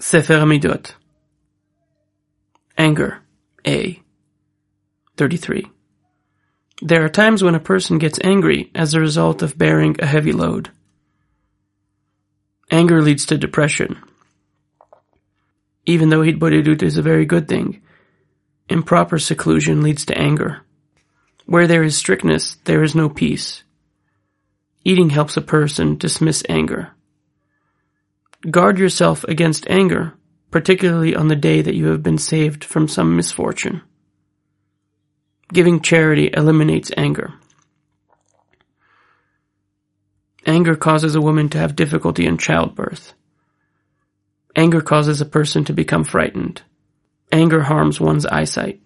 Sefer HaMiddot. Anger. A. 33. There are times when a person gets angry as a result of bearing a heavy load. Anger leads to depression. Even though Hitbodedut is a very good thing, improper seclusion leads to anger. Where there is strictness, there is no peace. Eating helps a person dismiss anger. Guard yourself against anger, particularly on the day that you have been saved from some misfortune. Giving charity eliminates anger. Anger causes a woman to have difficulty in childbirth. Anger causes a person to become frightened. Anger harms one's eyesight.